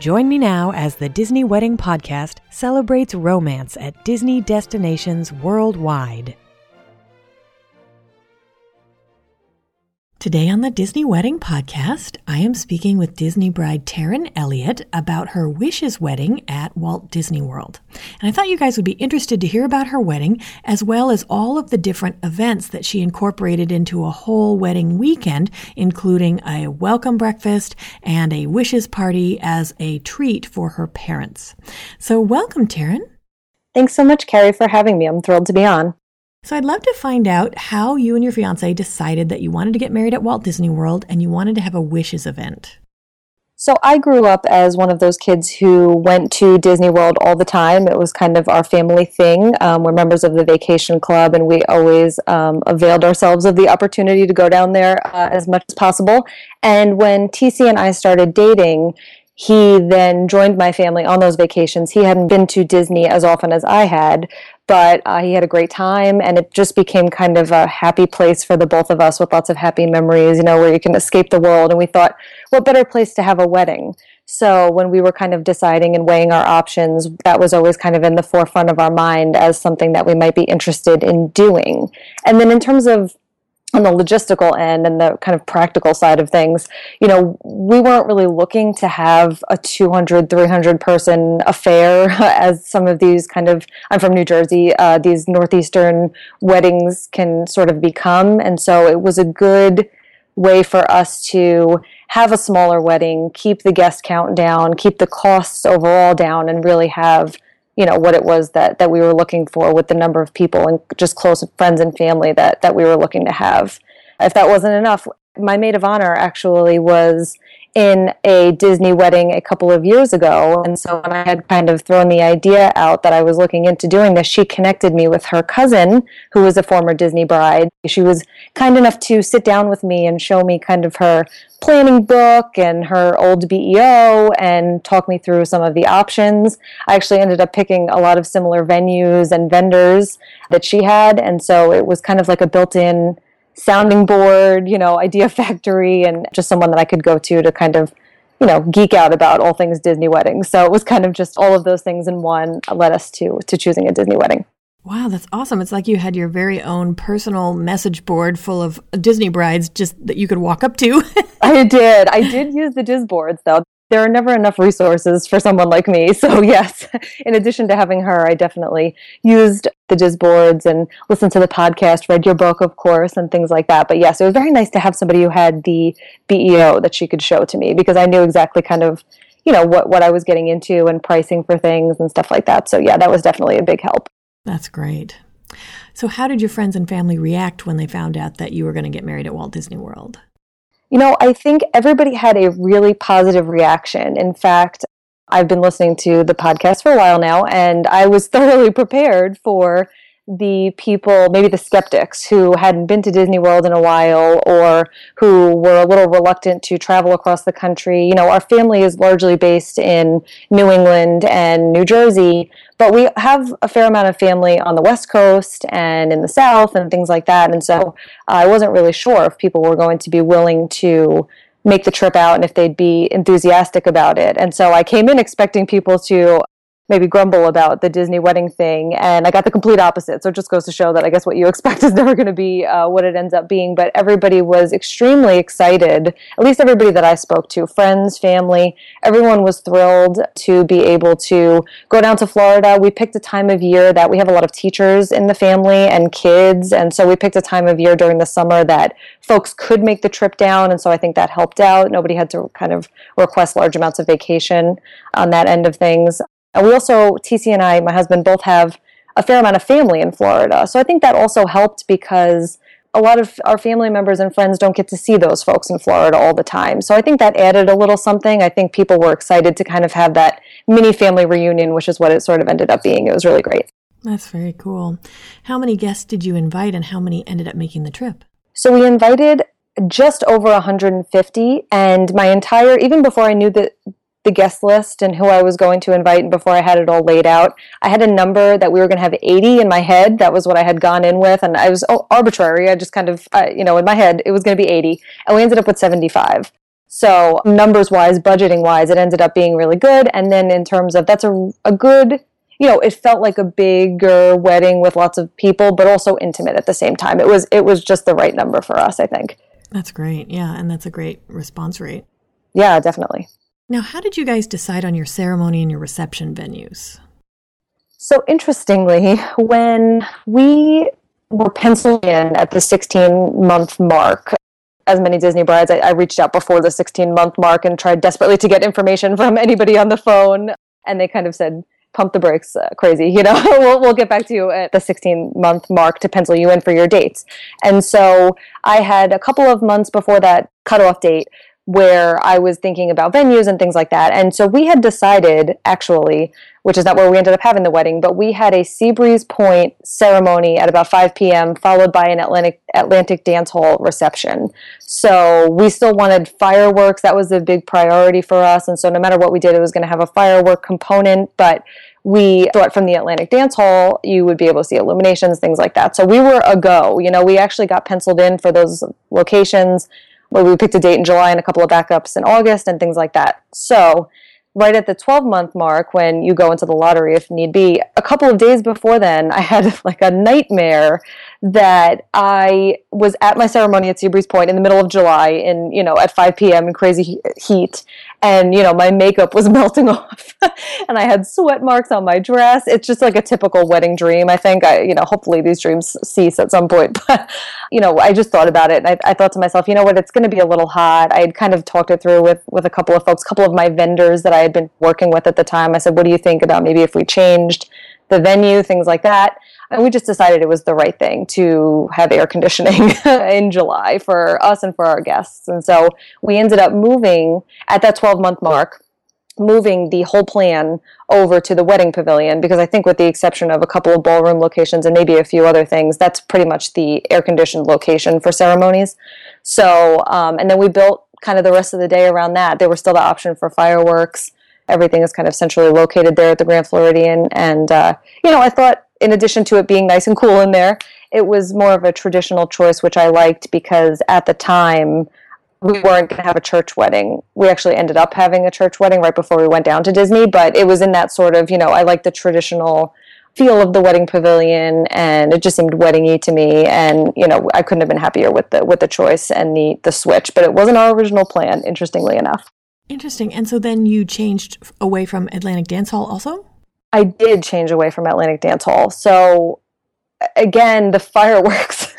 Join me now as the Disney Wedding Podcast celebrates romance at Disney destinations worldwide. Today on the Disney Wedding Podcast, I am speaking with Disney bride Taryn Elliott about her wishes wedding at Walt Disney World. And I thought you guys would be interested to hear about her wedding, as well as all of the different events that she incorporated into a whole wedding weekend, including a welcome breakfast and a wishes party as a treat for her parents. So, welcome, Taryn. Thanks so much, Carrie, for having me. I'm thrilled to be on. So I'd love to find out how you and your fiance decided that you wanted to get married at Walt Disney World and you wanted to have a wishes event. So I grew up as one of those kids who went to Disney World all the time. It was kind of our family thing. Um, we're members of the vacation club, and we always um, availed ourselves of the opportunity to go down there uh, as much as possible. And when TC and I started dating, he then joined my family on those vacations. He hadn't been to Disney as often as I had, but uh, he had a great time, and it just became kind of a happy place for the both of us with lots of happy memories, you know, where you can escape the world. And we thought, what better place to have a wedding? So when we were kind of deciding and weighing our options, that was always kind of in the forefront of our mind as something that we might be interested in doing. And then in terms of on the logistical end and the kind of practical side of things, you know, we weren't really looking to have a 200, 300 person affair as some of these kind of, I'm from New Jersey, uh, these Northeastern weddings can sort of become. And so it was a good way for us to have a smaller wedding, keep the guest count down, keep the costs overall down, and really have you know what it was that that we were looking for with the number of people and just close friends and family that that we were looking to have if that wasn't enough my maid of honor actually was in a Disney wedding a couple of years ago. And so when I had kind of thrown the idea out that I was looking into doing this, she connected me with her cousin, who was a former Disney bride. She was kind enough to sit down with me and show me kind of her planning book and her old BEO and talk me through some of the options. I actually ended up picking a lot of similar venues and vendors that she had. And so it was kind of like a built in sounding board, you know, idea factory, and just someone that I could go to to kind of, you know, geek out about all things Disney weddings. So it was kind of just all of those things in one led us to to choosing a Disney wedding. Wow, that's awesome. It's like you had your very own personal message board full of Disney brides just that you could walk up to. I did. I did use the DISboards though there are never enough resources for someone like me. So yes, in addition to having her, I definitely used the DISboards and listened to the podcast, read your book, of course, and things like that. But yes, it was very nice to have somebody who had the BEO that she could show to me because I knew exactly kind of, you know, what, what I was getting into and pricing for things and stuff like that. So yeah, that was definitely a big help. That's great. So how did your friends and family react when they found out that you were going to get married at Walt Disney World? You know, I think everybody had a really positive reaction. In fact, I've been listening to the podcast for a while now, and I was thoroughly prepared for the people, maybe the skeptics who hadn't been to Disney World in a while or who were a little reluctant to travel across the country. You know, our family is largely based in New England and New Jersey, but we have a fair amount of family on the West Coast and in the South and things like that. And so I wasn't really sure if people were going to be willing to make the trip out and if they'd be enthusiastic about it. And so I came in expecting people to maybe grumble about the Disney wedding thing, and I got the complete opposite. So it just goes to show that I guess what you expect is never going to be uh, what it ends up being. But everybody was extremely excited, at least everybody that I spoke to, friends, family, everyone was thrilled to be able to go down to Florida. We picked a time of year that we have a lot of teachers in the family and kids, and so we picked a time of year during the summer that folks could make the trip down, and so I think that helped out. Nobody had to kind of request large amounts of vacation on that end of things. And we also, TC and I, my husband, both have a fair amount of family in Florida. So I think that also helped because a lot of our family members and friends don't get to see those folks in Florida all the time. So I think that added a little something. I think people were excited to kind of have that mini family reunion, which is what it sort of ended up being. It was really great. That's very cool. How many guests did you invite and how many ended up making the trip? So we invited just over 150 and my entire even before I knew that the guest list and who I was going to invite and before I had it all laid out. I had a number that we were going to have 80 in my head. That was what I had gone in with. And I was oh, arbitrary. I just kind of, uh, you know, in my head, it was going to be 80. And we ended up with 75. So, numbers wise, budgeting wise, it ended up being really good. And then in terms of that's a, a good, you know, it felt like a bigger wedding with lots of people, but also intimate at the same time. It was, it was just the right number for us, I think. That's great. Yeah. And that's a great response rate. Yeah, definitely. Now, how did you guys decide on your ceremony and your reception venues? So, interestingly, when we were penciled in at the 16 month mark, as many Disney brides, I, I reached out before the 16 month mark and tried desperately to get information from anybody on the phone. And they kind of said, pump the brakes, uh, crazy. You know, we'll, we'll get back to you at the 16 month mark to pencil you in for your dates. And so I had a couple of months before that cutoff date where I was thinking about venues and things like that. And so we had decided, actually, which is not where we ended up having the wedding, but we had a Seabreeze Point ceremony at about 5 p.m., followed by an Atlantic, Atlantic Dance Hall reception. So we still wanted fireworks. That was a big priority for us. And so no matter what we did, it was going to have a firework component, but we thought from the Atlantic Dance Hall, you would be able to see illuminations, things like that. So we were a go. You know, we actually got penciled in for those locations well, we picked a date in July and a couple of backups in August and things like that. So, right at the 12 month mark, when you go into the lottery if need be, a couple of days before then, I had like a nightmare that I was at my ceremony at Seabreeze Point in the middle of July in, you know, at 5 p.m. in crazy heat. And, you know, my makeup was melting off and I had sweat marks on my dress. It's just like a typical wedding dream. I think I, you know, hopefully these dreams cease at some point. But, you know, I just thought about it and I, I thought to myself, you know what, it's going to be a little hot. I had kind of talked it through with, with a couple of folks, a couple of my vendors that I had been working with at the time. I said, what do you think about maybe if we changed the venue, things like that? And we just decided it was the right thing to have air conditioning in July for us and for our guests. And so we ended up moving at that 12 month mark moving the whole plan over to the wedding pavilion because I think, with the exception of a couple of ballroom locations and maybe a few other things, that's pretty much the air conditioned location for ceremonies. So, um, and then we built kind of the rest of the day around that. There was still the option for fireworks. Everything is kind of centrally located there at the Grand Floridian. And, uh, you know, I thought in addition to it being nice and cool in there, it was more of a traditional choice, which I liked because at the time we weren't going to have a church wedding. We actually ended up having a church wedding right before we went down to Disney, but it was in that sort of, you know, I like the traditional feel of the wedding pavilion and it just seemed weddingy to me and you know I couldn't have been happier with the with the choice and the the switch but it wasn't our original plan interestingly enough. Interesting. And so then you changed away from Atlantic Dance Hall also I did change away from Atlantic Dance Hall. So again, the fireworks.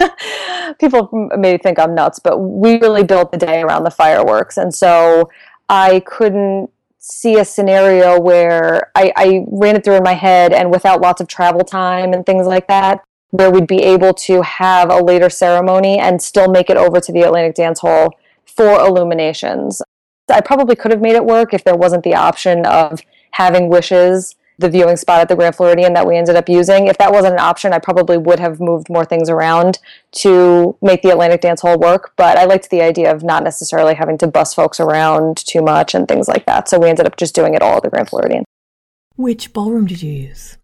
People may think I'm nuts, but we really built the day around the fireworks, and so I couldn't see a scenario where I, I ran it through in my head, and without lots of travel time and things like that, where we'd be able to have a later ceremony and still make it over to the Atlantic Dance Hall for illuminations. I probably could have made it work if there wasn't the option of having wishes the viewing spot at the Grand Floridian that we ended up using. If that wasn't an option, I probably would have moved more things around to make the Atlantic Dance Hall work. But I liked the idea of not necessarily having to bus folks around too much and things like that. So we ended up just doing it all at the Grand Floridian. Which ballroom did you use?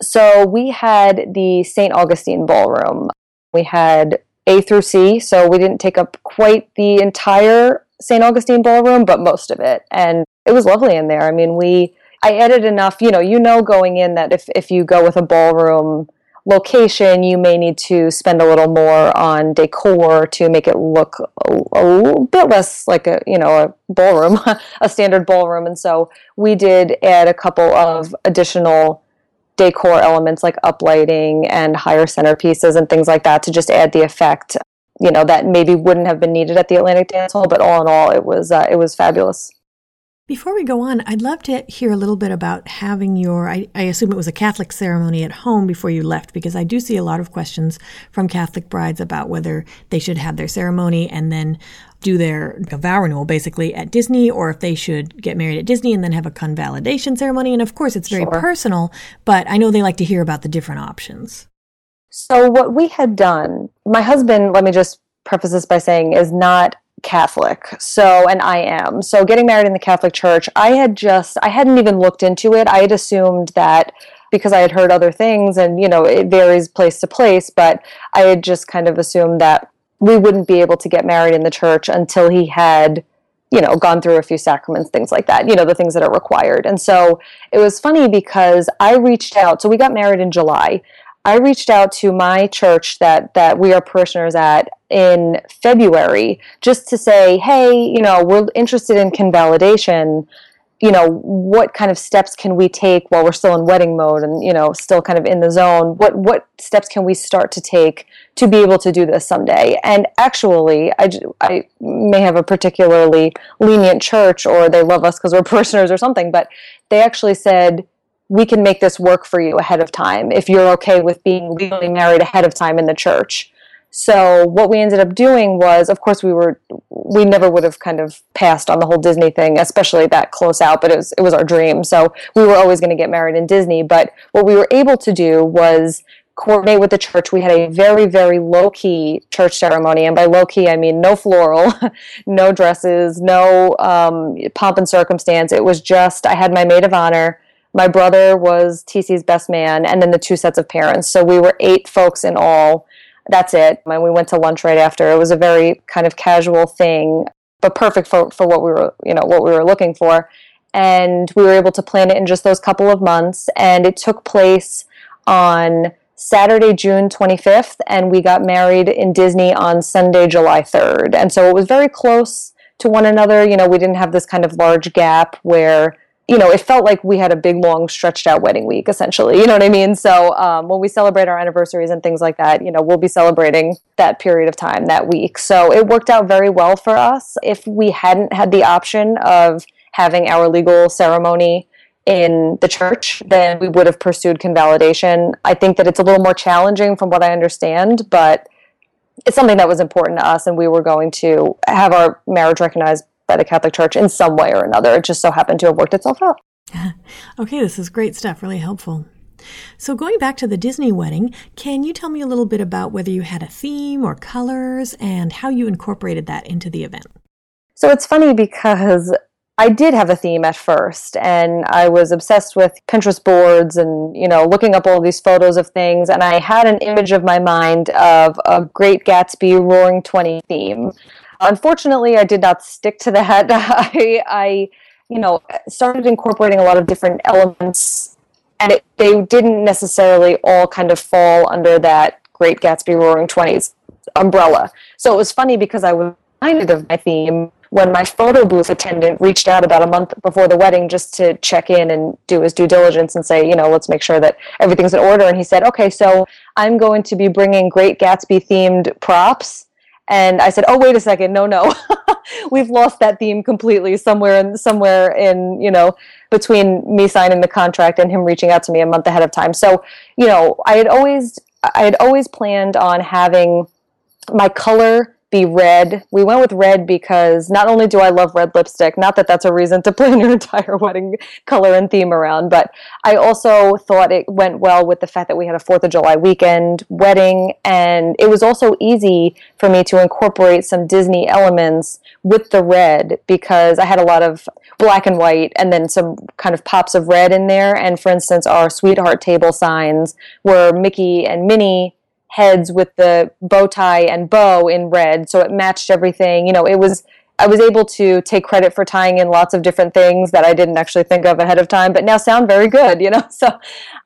So we had the St. Augustine ballroom. We had A through C, so we didn't take up quite the entire St. Augustine ballroom, but most of it. And it was lovely in there. I mean, we I added enough, you know, you know going in that if if you go with a ballroom location, you may need to spend a little more on decor to make it look a, a bit less like a you know a ballroom, a standard ballroom. And so we did add a couple of additional decor elements like uplighting and higher centerpieces and things like that to just add the effect. You know that maybe wouldn't have been needed at the Atlantic Dance Hall, but all in all, it was uh, it was fabulous. Before we go on, I'd love to hear a little bit about having your, I, I, assume it was a Catholic ceremony at home before you left, because I do see a lot of questions from Catholic brides about whether they should have their ceremony and then do their vow renewal basically at Disney, or if they should get married at Disney and then have a convalidation ceremony. And of course, it's very sure. personal, but I know they like to hear about the different options. So, what we had done, my husband, let me just preface this by saying, is not Catholic. So, and I am. So, getting married in the Catholic Church, I had just, I hadn't even looked into it. I had assumed that because I had heard other things and, you know, it varies place to place, but I had just kind of assumed that we wouldn't be able to get married in the church until he had, you know, gone through a few sacraments, things like that, you know, the things that are required. And so it was funny because I reached out. So, we got married in July. I reached out to my church that that we are parishioners at in February just to say, hey, you know, we're interested in convalidation. You know, what kind of steps can we take while we're still in wedding mode and you know still kind of in the zone? What what steps can we start to take to be able to do this someday? And actually, I I may have a particularly lenient church or they love us because we're parishioners or something, but they actually said we can make this work for you ahead of time if you're okay with being legally married ahead of time in the church. So what we ended up doing was, of course, we were we never would have kind of passed on the whole Disney thing, especially that close out. But it was it was our dream, so we were always going to get married in Disney. But what we were able to do was coordinate with the church. We had a very very low key church ceremony, and by low key I mean no floral, no dresses, no um, pomp and circumstance. It was just I had my maid of honor my brother was TC's best man, and then the two sets of parents. So we were eight folks in all. That's it. And we went to lunch right after. It was a very kind of casual thing, but perfect for, for what we were, you know, what we were looking for. And we were able to plan it in just those couple of months. And it took place on Saturday, June 25th, and we got married in Disney on Sunday, July 3rd. And so it was very close to one another. You know, we didn't have this kind of large gap where you know, it felt like we had a big, long, stretched out wedding week, essentially. You know what I mean? So um, when we celebrate our anniversaries and things like that, you know, we'll be celebrating that period of time that week. So it worked out very well for us. If we hadn't had the option of having our legal ceremony in the church, then we would have pursued convalidation. I think that it's a little more challenging from what I understand, but it's something that was important to us, and we were going to have our marriage recognized by the Catholic Church in some way or another. It just so happened to have worked itself out. okay, this is great stuff, really helpful. So, going back to the Disney wedding, can you tell me a little bit about whether you had a theme or colors and how you incorporated that into the event? So, it's funny because I did have a theme at first, and I was obsessed with Pinterest boards and, you know, looking up all these photos of things. And I had an image of my mind of a Great Gatsby Roaring 20 theme. Unfortunately, I did not stick to that. I, I, you know, started incorporating a lot of different elements, and it, they didn't necessarily all kind of fall under that Great Gatsby Roaring Twenties umbrella. So it was funny because I was reminded of my theme when my photo booth attendant reached out about a month before the wedding just to check in and do his due diligence and say, you know, let's make sure that everything's in order. And he said, okay, so I'm going to be bringing Great Gatsby themed props and I said, "Oh, wait a second, no, no, we've lost that theme completely somewhere in somewhere in you know between me signing the contract and him reaching out to me a month ahead of time." So you know, I had always I had always planned on having my color be red. We went with red because not only do I love red lipstick, not that that's a reason to plan your entire wedding color and theme around, but I also thought it went well with the fact that we had a 4th of July weekend wedding and it was also easy for me to incorporate some Disney elements with the red because I had a lot of black and white and then some kind of pops of red in there and for instance our sweetheart table signs were Mickey and Minnie heads with the bow tie and bow in red, so it matched everything. You know, it was I was able to take credit for tying in lots of different things that I didn't actually think of ahead of time, but now sound very good, you know? So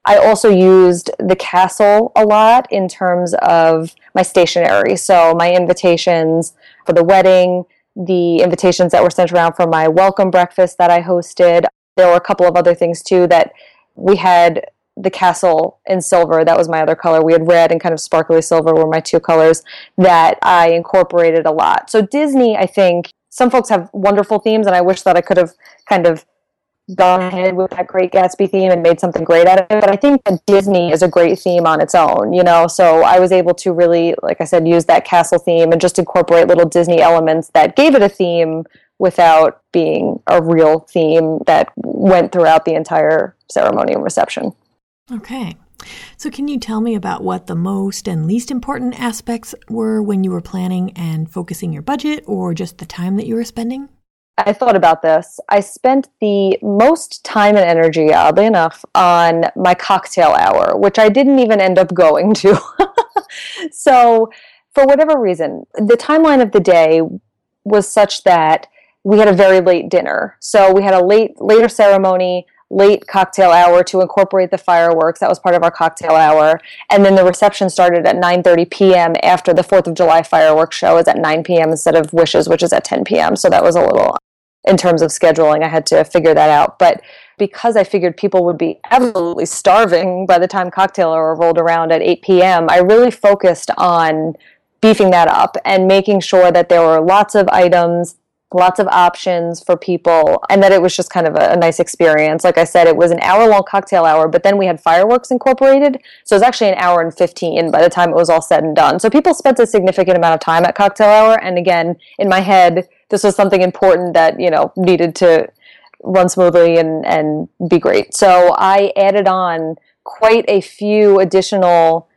I also used the castle a lot in terms of my stationery. So my invitations for the wedding, the invitations that were sent around for my welcome breakfast that I hosted. There were a couple of other things too that we had the castle in silver. That was my other color. We had red and kind of sparkly silver were my two colors that I incorporated a lot. So Disney, I think some folks have wonderful themes, and I wish that I could have kind of gone ahead with that Great Gatsby theme and made something great out of it. But I think that Disney is a great theme on its own, you know. So I was able to really, like I said, use that castle theme and just incorporate little Disney elements that gave it a theme without being a real theme that went throughout the entire ceremony and reception. Okay. So, can you tell me about what the most and least important aspects were when you were planning and focusing your budget or just the time that you were spending? I thought about this. I spent the most time and energy, oddly enough, on my cocktail hour, which I didn't even end up going to. so, for whatever reason, the timeline of the day was such that we had a very late dinner. So we had a late later ceremony late cocktail hour to incorporate the fireworks. That was part of our cocktail hour. And then the reception started at 9:30 p.m. after the 4th of July fireworks show is at 9 p.m. instead of Wishes, which is at 10 p.m. So that was a little in terms of scheduling, I had to figure that out. But because I figured people would be absolutely starving by the time cocktail hour rolled around at 8 p.m., I really focused on beefing that up and making sure that there were lots of items lots of options for people, and that it was just kind of a, a nice experience. Like I said, it was an hour long cocktail hour, but then we had fireworks incorporated. So it was actually an hour and 15 by the time it was all said and done. So people spent a significant amount of time at cocktail hour. And again, in my head, this was something important that, you know, needed to run smoothly and, and be great. So I added on quite a few additional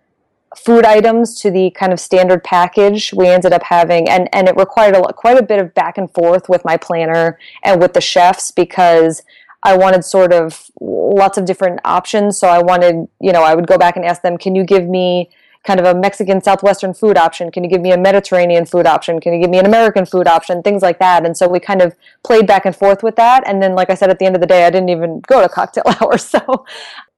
food items to the kind of standard package we ended up having and and it required a, lot, quite a bit of back and forth with my planner and with the chefs because I wanted sort of lots of different options. So I wanted you know I would go back and ask them can you give me kind of a Mexican southwestern food option? Can you give me a Mediterranean food option? Can you give me an American food option? Things like that. And so we kind of played back and forth with that. And then like I said at the end of the day I didn't even go to cocktail hour so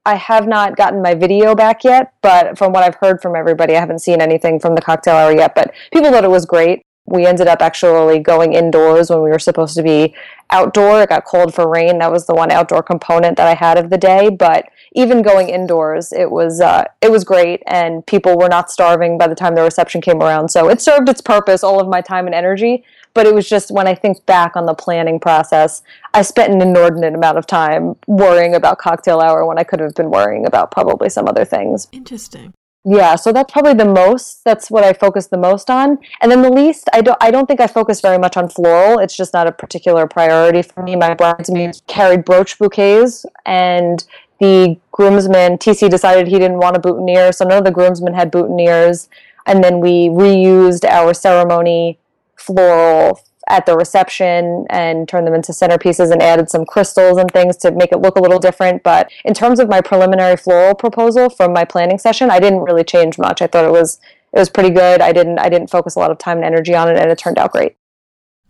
I have not gotten my video back yet, but from what I've heard from everybody, I haven't seen anything from the cocktail hour yet. But people thought it was great. We ended up actually going indoors when we were supposed to be outdoor. It got cold for rain. That was the one outdoor component that I had of the day. But even going indoors, it was uh, it was great, and people were not starving by the time the reception came around. So it served its purpose, all of my time and energy but it was just when I think back on the planning process, I spent an inordinate amount of time worrying about cocktail hour when I could have been worrying about probably some other things. Interesting. Yeah, so that's probably the most. That's what I focus the most on, and then the least. I don't. I don't think I focus very much on floral. It's just not a particular priority for me. My bridesmaids carried brooch bouquets, and the groomsmen. TC decided he didn't want a boutonniere, so none of the groomsmen had boutonnieres. And then we reused our ceremony floral at the reception and turned them into centerpieces and added some crystals and things to make it look a little different. But in terms of my preliminary floral proposal from my planning session, I didn't really change much. I thought it was it was pretty good. I didn't I didn't focus a lot of time and energy on it and it turned out great.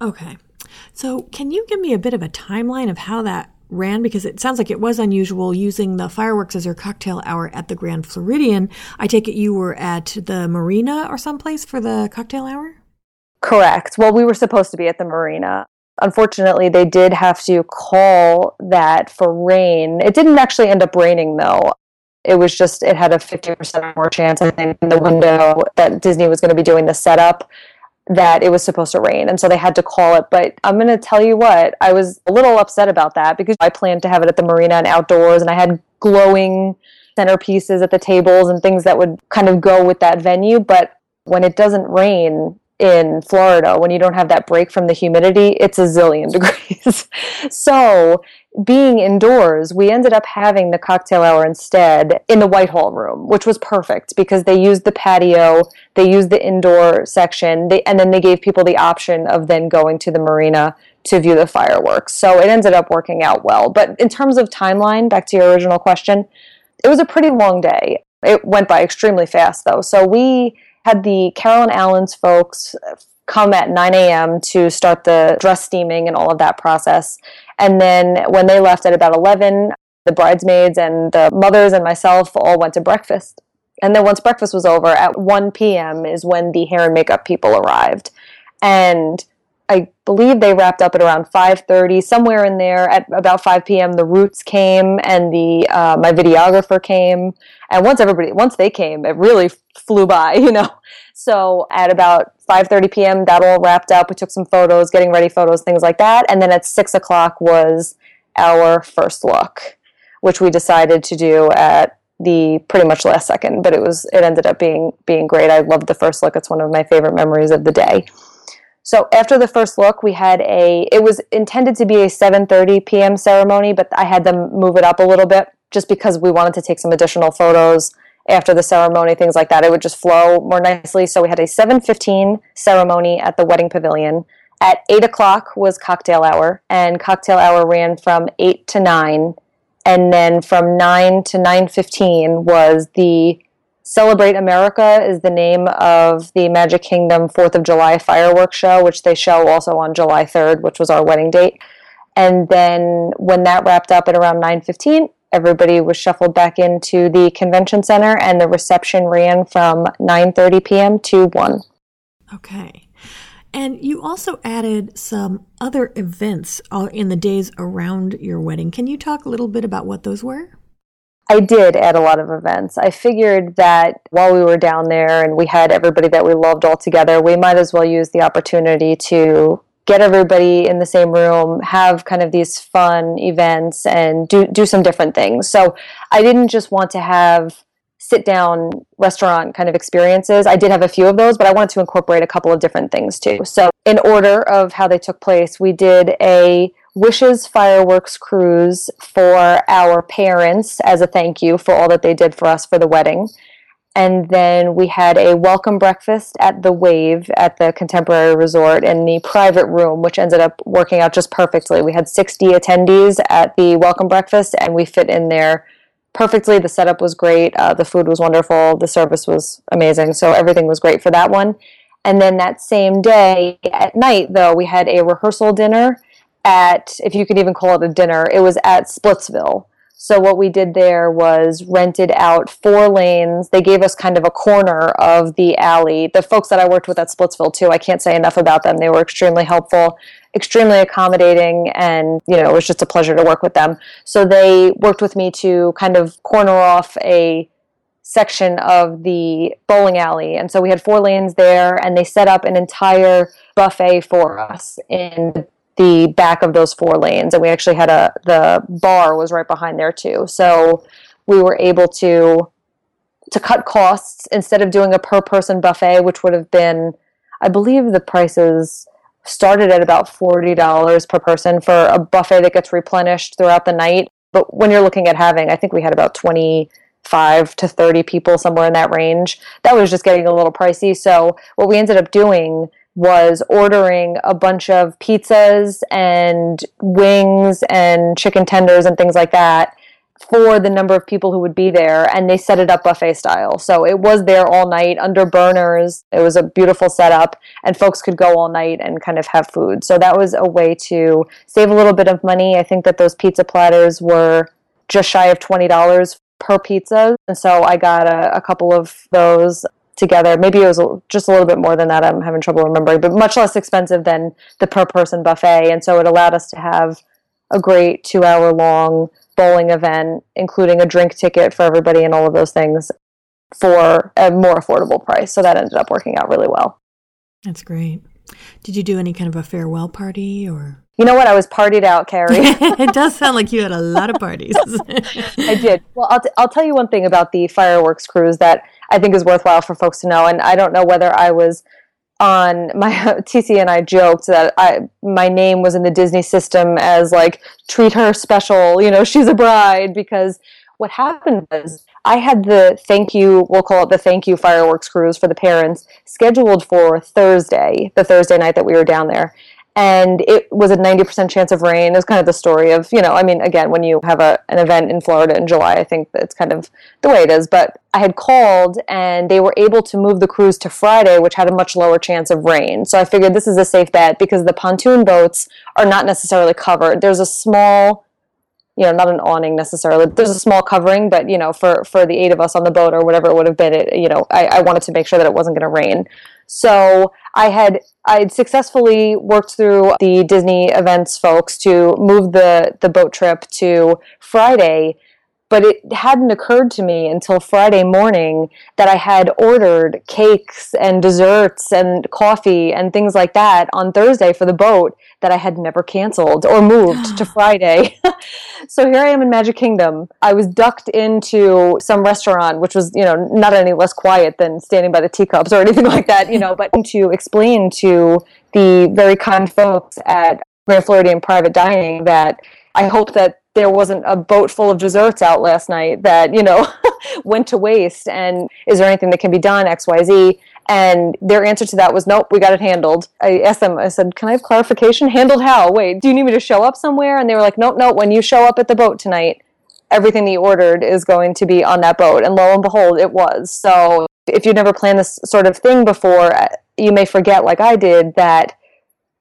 Okay. So, can you give me a bit of a timeline of how that ran because it sounds like it was unusual using the fireworks as your cocktail hour at the Grand Floridian. I take it you were at the marina or someplace for the cocktail hour? Correct. Well, we were supposed to be at the marina. Unfortunately, they did have to call that for rain. It didn't actually end up raining, though. It was just, it had a 50% more chance, I think, in the window that Disney was going to be doing the setup that it was supposed to rain. And so they had to call it. But I'm going to tell you what, I was a little upset about that because I planned to have it at the marina and outdoors, and I had glowing centerpieces at the tables and things that would kind of go with that venue. But when it doesn't rain, in Florida, when you don't have that break from the humidity, it's a zillion degrees. so, being indoors, we ended up having the cocktail hour instead in the Whitehall room, which was perfect because they used the patio, they used the indoor section, they, and then they gave people the option of then going to the marina to view the fireworks. So, it ended up working out well. But in terms of timeline, back to your original question, it was a pretty long day. It went by extremely fast though. So, we had the Carolyn Allen's folks come at 9 a.m. to start the dress steaming and all of that process. And then when they left at about 11, the bridesmaids and the mothers and myself all went to breakfast. And then once breakfast was over, at 1 p.m. is when the hair and makeup people arrived. And I believe they wrapped up at around 5:30, somewhere in there. At about 5 p.m., the Roots came and the uh, my videographer came. And once everybody, once they came, it really flew by, you know. So at about 5:30 p.m., that all wrapped up. We took some photos, getting ready photos, things like that. And then at six o'clock was our first look, which we decided to do at the pretty much last second. But it was it ended up being being great. I loved the first look. It's one of my favorite memories of the day. So after the first look, we had a. It was intended to be a 7:30 p.m. ceremony, but I had them move it up a little bit just because we wanted to take some additional photos after the ceremony, things like that. It would just flow more nicely. So we had a 7:15 ceremony at the wedding pavilion. At eight o'clock was cocktail hour, and cocktail hour ran from eight to nine, and then from nine to 9:15 was the Celebrate America is the name of the Magic Kingdom 4th of July fireworks show, which they show also on July 3rd, which was our wedding date. And then when that wrapped up at around 9:15, everybody was shuffled back into the convention center and the reception ran from 9:30 p.m. to 1. Okay. And you also added some other events uh, in the days around your wedding. Can you talk a little bit about what those were? I did at a lot of events. I figured that while we were down there and we had everybody that we loved all together, we might as well use the opportunity to get everybody in the same room, have kind of these fun events and do do some different things. So I didn't just want to have sit down restaurant kind of experiences. I did have a few of those, but I wanted to incorporate a couple of different things too. So in order of how they took place, we did a Wishes fireworks cruise for our parents as a thank you for all that they did for us for the wedding. And then we had a welcome breakfast at the Wave at the Contemporary Resort in the private room, which ended up working out just perfectly. We had 60 attendees at the welcome breakfast, and we fit in there perfectly. The setup was great. Uh, the food was wonderful. The service was amazing. So everything was great for that one. And then that same day at night, though, we had a rehearsal dinner at, if you could even call it a dinner, it was at Splitsville. So what we did there was rented out four lanes. They gave us kind of a corner of the alley. The folks that I worked with at Splitsville too, I can't say enough about them. They were extremely helpful, extremely accommodating, and you know, it was just a pleasure to work with them. So they worked with me to kind of corner off a section of the bowling alley. And so we had four lanes there and they set up an entire buffet for us in the back of those four lanes. And we actually had a the bar was right behind there too. So we were able to to cut costs instead of doing a per person buffet which would have been i believe the prices started at about $40 per person for a buffet that gets replenished throughout the night. But when you're looking at having i think we had about 25 to 30 people somewhere in that range. That was just getting a little pricey. So what we ended up doing was ordering a bunch of pizzas and wings and chicken tenders and things like that for the number of people who would be there and they set it up buffet style. So it was there all night under burners. It was a beautiful setup and folks could go all night and kind of have food. So that was a way to save a little bit of money. I think that those pizza platters were just shy of $20 per pizza and so i got a, a couple of those together. Maybe it was just a little bit more than that. I'm having trouble remembering, but much less expensive than the per person buffet. And so it allowed us to have a great two hour long bowling event, including a drink ticket for everybody and all of those things for a more affordable price. So that ended up working out really well. That's great. Did you do any kind of a farewell party or? You know what? I was partied out, Carrie. it does sound like you had a lot of parties. I did. Well, I'll, t- I'll tell you one thing about the fireworks cruise that I think is worthwhile for folks to know. And I don't know whether I was on my TC and I joked that I my name was in the Disney system as like treat her special, you know, she's a bride because what happened was I had the thank you, we'll call it the thank you fireworks cruise for the parents scheduled for Thursday, the Thursday night that we were down there. And it was a 90% chance of rain. It was kind of the story of, you know, I mean, again, when you have a, an event in Florida in July, I think that's kind of the way it is. But I had called and they were able to move the cruise to Friday, which had a much lower chance of rain. So I figured this is a safe bet because the pontoon boats are not necessarily covered. There's a small you know, not an awning necessarily. There's a small covering, but you know, for for the eight of us on the boat or whatever it would have been, it you know, I, I wanted to make sure that it wasn't going to rain. So I had I had successfully worked through the Disney events folks to move the the boat trip to Friday but it hadn't occurred to me until Friday morning that I had ordered cakes and desserts and coffee and things like that on Thursday for the boat that I had never canceled or moved to Friday. so here I am in Magic Kingdom. I was ducked into some restaurant, which was, you know, not any less quiet than standing by the teacups or anything like that, you know, but to explain to the very kind folks at Grand Floridian Private Dining that I hope that there wasn't a boat full of desserts out last night that you know went to waste and is there anything that can be done xyz and their answer to that was nope we got it handled. I asked them i said can i have clarification? Handled how? Wait do you need me to show up somewhere? And they were like nope nope when you show up at the boat tonight everything that you ordered is going to be on that boat. And lo and behold it was. So if you've never planned this sort of thing before uh, you may forget like i did that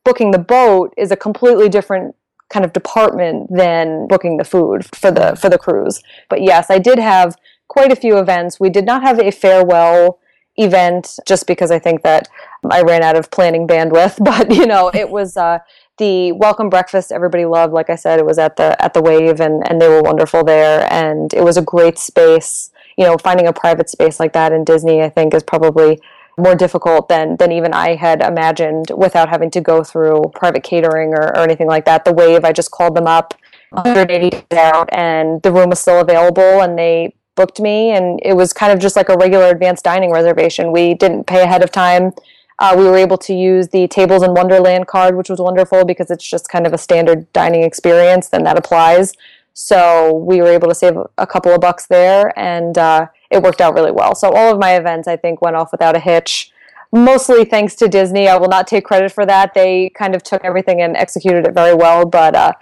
booking the boat is a completely different kind of department than booking the food for the for the cruise. But yes, I did have quite a few events. We did not have a farewell event just because I think that I ran out of planning bandwidth. But you know, it was uh, the welcome breakfast. Everybody loved. Like I said, it was at the at the Wave, and and they were wonderful there, and it was a great space. You know, finding a private space like that in Disney, I think, is probably more difficult than than even I had imagined without having to go through private catering or, or anything like that. The Wave, I just called them up 180 days out, and the room was still available, and they booked me, and it was kind of just like a regular advanced dining reservation. We didn't pay ahead of time. Uh, we were able to use the Tables in Wonderland card, which was wonderful because it's just kind of a standard dining experience. Then that applies. So we were able to save a couple of bucks there, and uh, it worked out really well. So all of my events, I think, went off without a hitch. Mostly thanks to Disney. I will not take credit for that. They kind of took everything and executed it very well. But uh,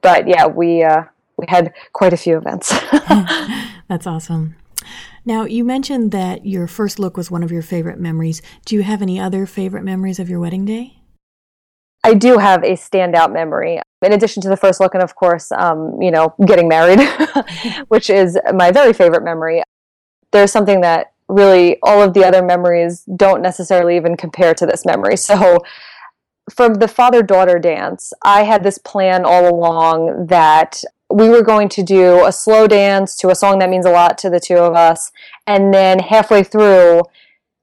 but yeah, we uh, we had quite a few events. That's awesome. Now, you mentioned that your first look was one of your favorite memories. Do you have any other favorite memories of your wedding day? I do have a standout memory. In addition to the first look, and of course, um, you know, getting married, which is my very favorite memory. There's something that really all of the other memories don't necessarily even compare to this memory. So, from the father daughter dance, I had this plan all along that we were going to do a slow dance to a song that means a lot to the two of us, and then halfway through,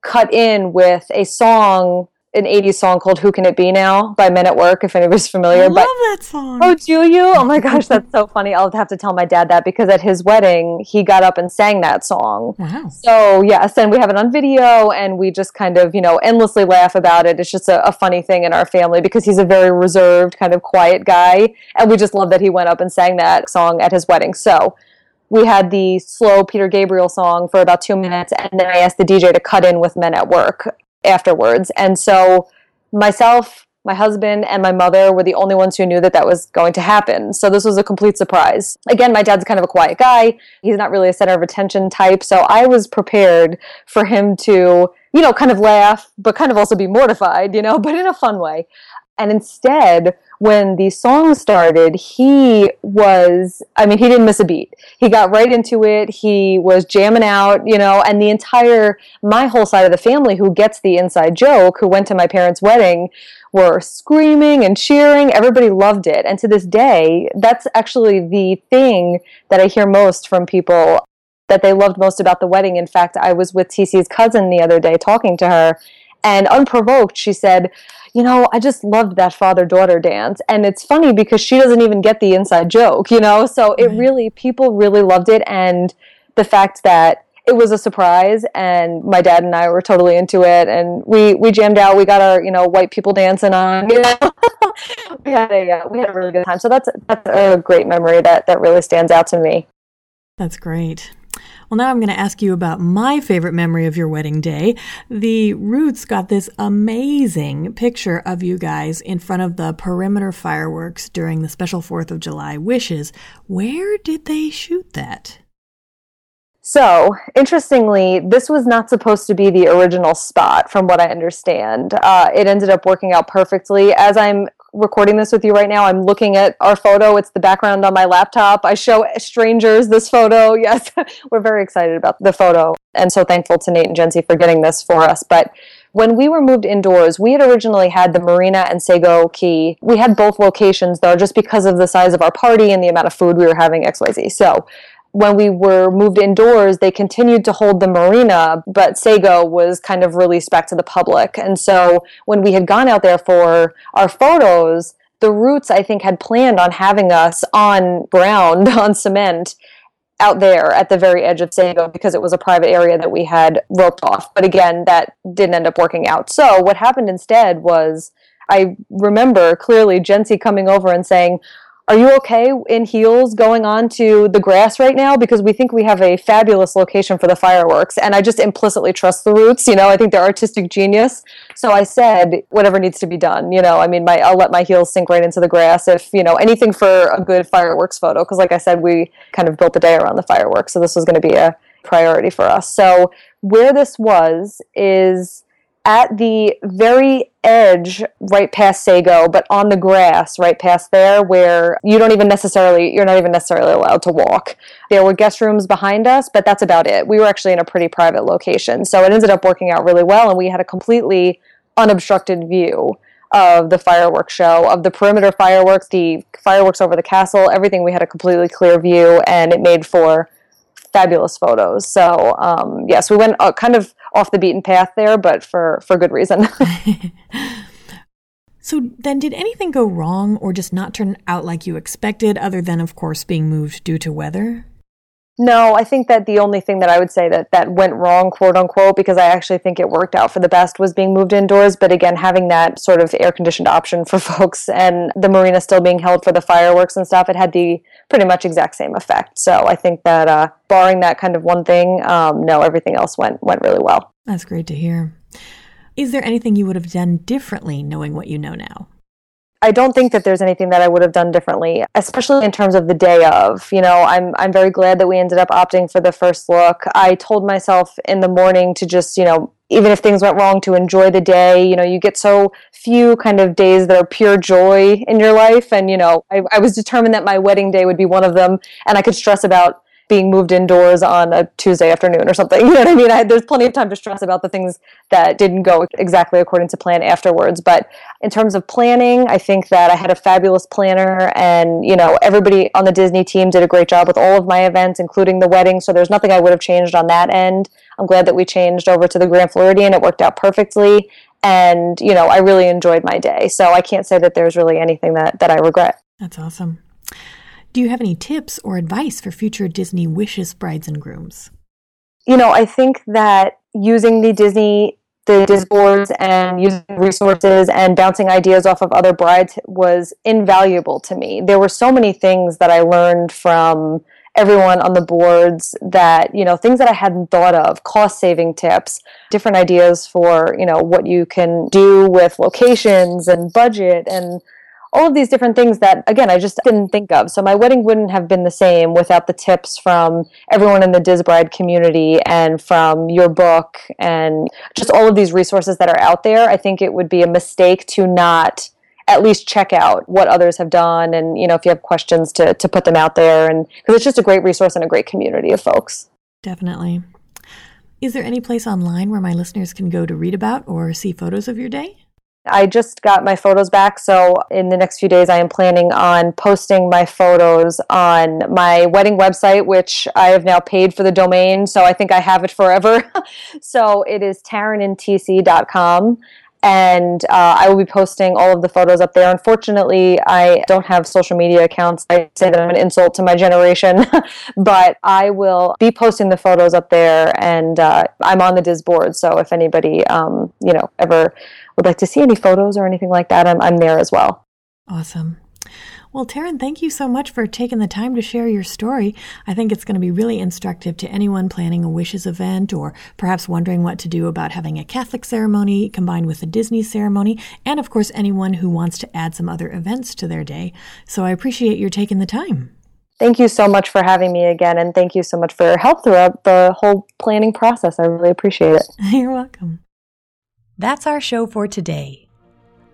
cut in with a song an 80s song called Who Can It Be Now by Men at Work, if anybody's familiar. I love but, that song. Oh, do you? Oh my gosh, that's so funny. I'll have to tell my dad that because at his wedding, he got up and sang that song. Wow. So, yes, and we have it on video and we just kind of, you know, endlessly laugh about it. It's just a, a funny thing in our family because he's a very reserved, kind of quiet guy. And we just love that he went up and sang that song at his wedding. So, we had the slow Peter Gabriel song for about two minutes, and then I asked the DJ to cut in with Men at Work afterwards. And so myself, my husband, and my mother were the only ones who knew that that was going to happen. So this was a complete surprise. Again, my dad's kind of a quiet guy. He's not really a center of attention type. So I was prepared for him to, you know, kind of laugh, but kind of also be mortified, you know, but in a fun way. And instead, when the song started, he was, I mean, he didn't miss a beat. He got right into it. He was jamming out, you know, and the entire, my whole side of the family who gets the inside joke, who went to my parents' wedding, were screaming and cheering. Everybody loved it. And to this day, that's actually the thing that I hear most from people that they loved most about the wedding. In fact, I was with TC's cousin the other day talking to her, and unprovoked, she said, you know, I just loved that father daughter dance. And it's funny because she doesn't even get the inside joke, you know? So it really, people really loved it. And the fact that it was a surprise and my dad and I were totally into it and we, we jammed out. We got our, you know, white people dancing on, you know? we had a, uh, we had a really good time. So that's, that's a great memory that, that really stands out to me. That's great. Well, now I'm going to ask you about my favorite memory of your wedding day. The Roots got this amazing picture of you guys in front of the perimeter fireworks during the special 4th of July wishes. Where did they shoot that? So, interestingly, this was not supposed to be the original spot, from what I understand. Uh, it ended up working out perfectly. As I'm recording this with you right now, I'm looking at our photo. It's the background on my laptop. I show strangers this photo. Yes, we're very excited about the photo and so thankful to Nate and Jency for getting this for us. But when we were moved indoors, we had originally had the Marina and Sago Key. We had both locations though, just because of the size of our party and the amount of food we were having, XYZ. So when we were moved indoors, they continued to hold the marina, but Sago was kind of released back to the public. And so when we had gone out there for our photos, the Roots, I think, had planned on having us on ground, on cement, out there at the very edge of Sago because it was a private area that we had roped off. But again, that didn't end up working out. So what happened instead was I remember clearly Jency coming over and saying, are you okay in heels going on to the grass right now? Because we think we have a fabulous location for the fireworks. And I just implicitly trust the roots. You know, I think they're artistic genius. So I said, whatever needs to be done. You know, I mean, my I'll let my heels sink right into the grass if, you know, anything for a good fireworks photo. Because like I said, we kind of built the day around the fireworks. So this was going to be a priority for us. So where this was is at the very edge right past Sago, but on the grass right past there where you don't even necessarily you're not even necessarily allowed to walk. There were guest rooms behind us, but that's about it. We were actually in a pretty private location. So it ended up working out really well and we had a completely unobstructed view of the fireworks show, of the perimeter fireworks, the fireworks over the castle, everything we had a completely clear view and it made for fabulous photos. So um, yes, we went uh, kind of off the beaten path there, but for for good reason. so then, did anything go wrong, or just not turn out like you expected, other than, of course, being moved due to weather? No, I think that the only thing that I would say that that went wrong, quote unquote, because I actually think it worked out for the best, was being moved indoors. But again, having that sort of air conditioned option for folks and the marina still being held for the fireworks and stuff, it had the pretty much exact same effect. So I think that uh, barring that kind of one thing, um, no, everything else went went really well. That's great to hear. Is there anything you would have done differently knowing what you know now? I don't think that there's anything that I would have done differently, especially in terms of the day of. You know, I'm I'm very glad that we ended up opting for the first look. I told myself in the morning to just, you know, even if things went wrong, to enjoy the day. You know, you get so few kind of days that are pure joy in your life, and you know, I, I was determined that my wedding day would be one of them, and I could stress about being moved indoors on a Tuesday afternoon or something. You know what I mean? I, there's plenty of time to stress about the things that didn't go exactly according to plan afterwards. But in terms of planning, I think that I had a fabulous planner, and you know everybody on the Disney team did a great job with all of my events, including the wedding. So there's nothing I would have changed on that end. I'm glad that we changed over to the Grand Floridian. It worked out perfectly, and you know I really enjoyed my day. So I can't say that there's really anything that that I regret. That's awesome. Do you have any tips or advice for future Disney wishes brides and grooms? You know, I think that using the Disney the DISboards and using resources and bouncing ideas off of other brides was invaluable to me. There were so many things that I learned from everyone on the boards that, you know, things that I hadn't thought of, cost saving tips, different ideas for, you know, what you can do with locations and budget and all of these different things that again I just didn't think of. So my wedding wouldn't have been the same without the tips from everyone in the Disbride community and from your book and just all of these resources that are out there. I think it would be a mistake to not at least check out what others have done and you know if you have questions to to put them out there and because it's just a great resource and a great community of folks. Definitely. Is there any place online where my listeners can go to read about or see photos of your day? I just got my photos back, so in the next few days, I am planning on posting my photos on my wedding website, which I have now paid for the domain, so I think I have it forever. so it is tarynintc.com, and uh, I will be posting all of the photos up there. Unfortunately, I don't have social media accounts. I say that I'm an insult to my generation, but I will be posting the photos up there, and uh, I'm on the DISboard. So if anybody, um, you know, ever would like to see any photos or anything like that, I'm, I'm there as well. Awesome. Well, Taryn, thank you so much for taking the time to share your story. I think it's going to be really instructive to anyone planning a wishes event or perhaps wondering what to do about having a Catholic ceremony combined with a Disney ceremony, and of course, anyone who wants to add some other events to their day. So I appreciate your taking the time. Thank you so much for having me again, and thank you so much for your help throughout the whole planning process. I really appreciate it. You're welcome. That's our show for today.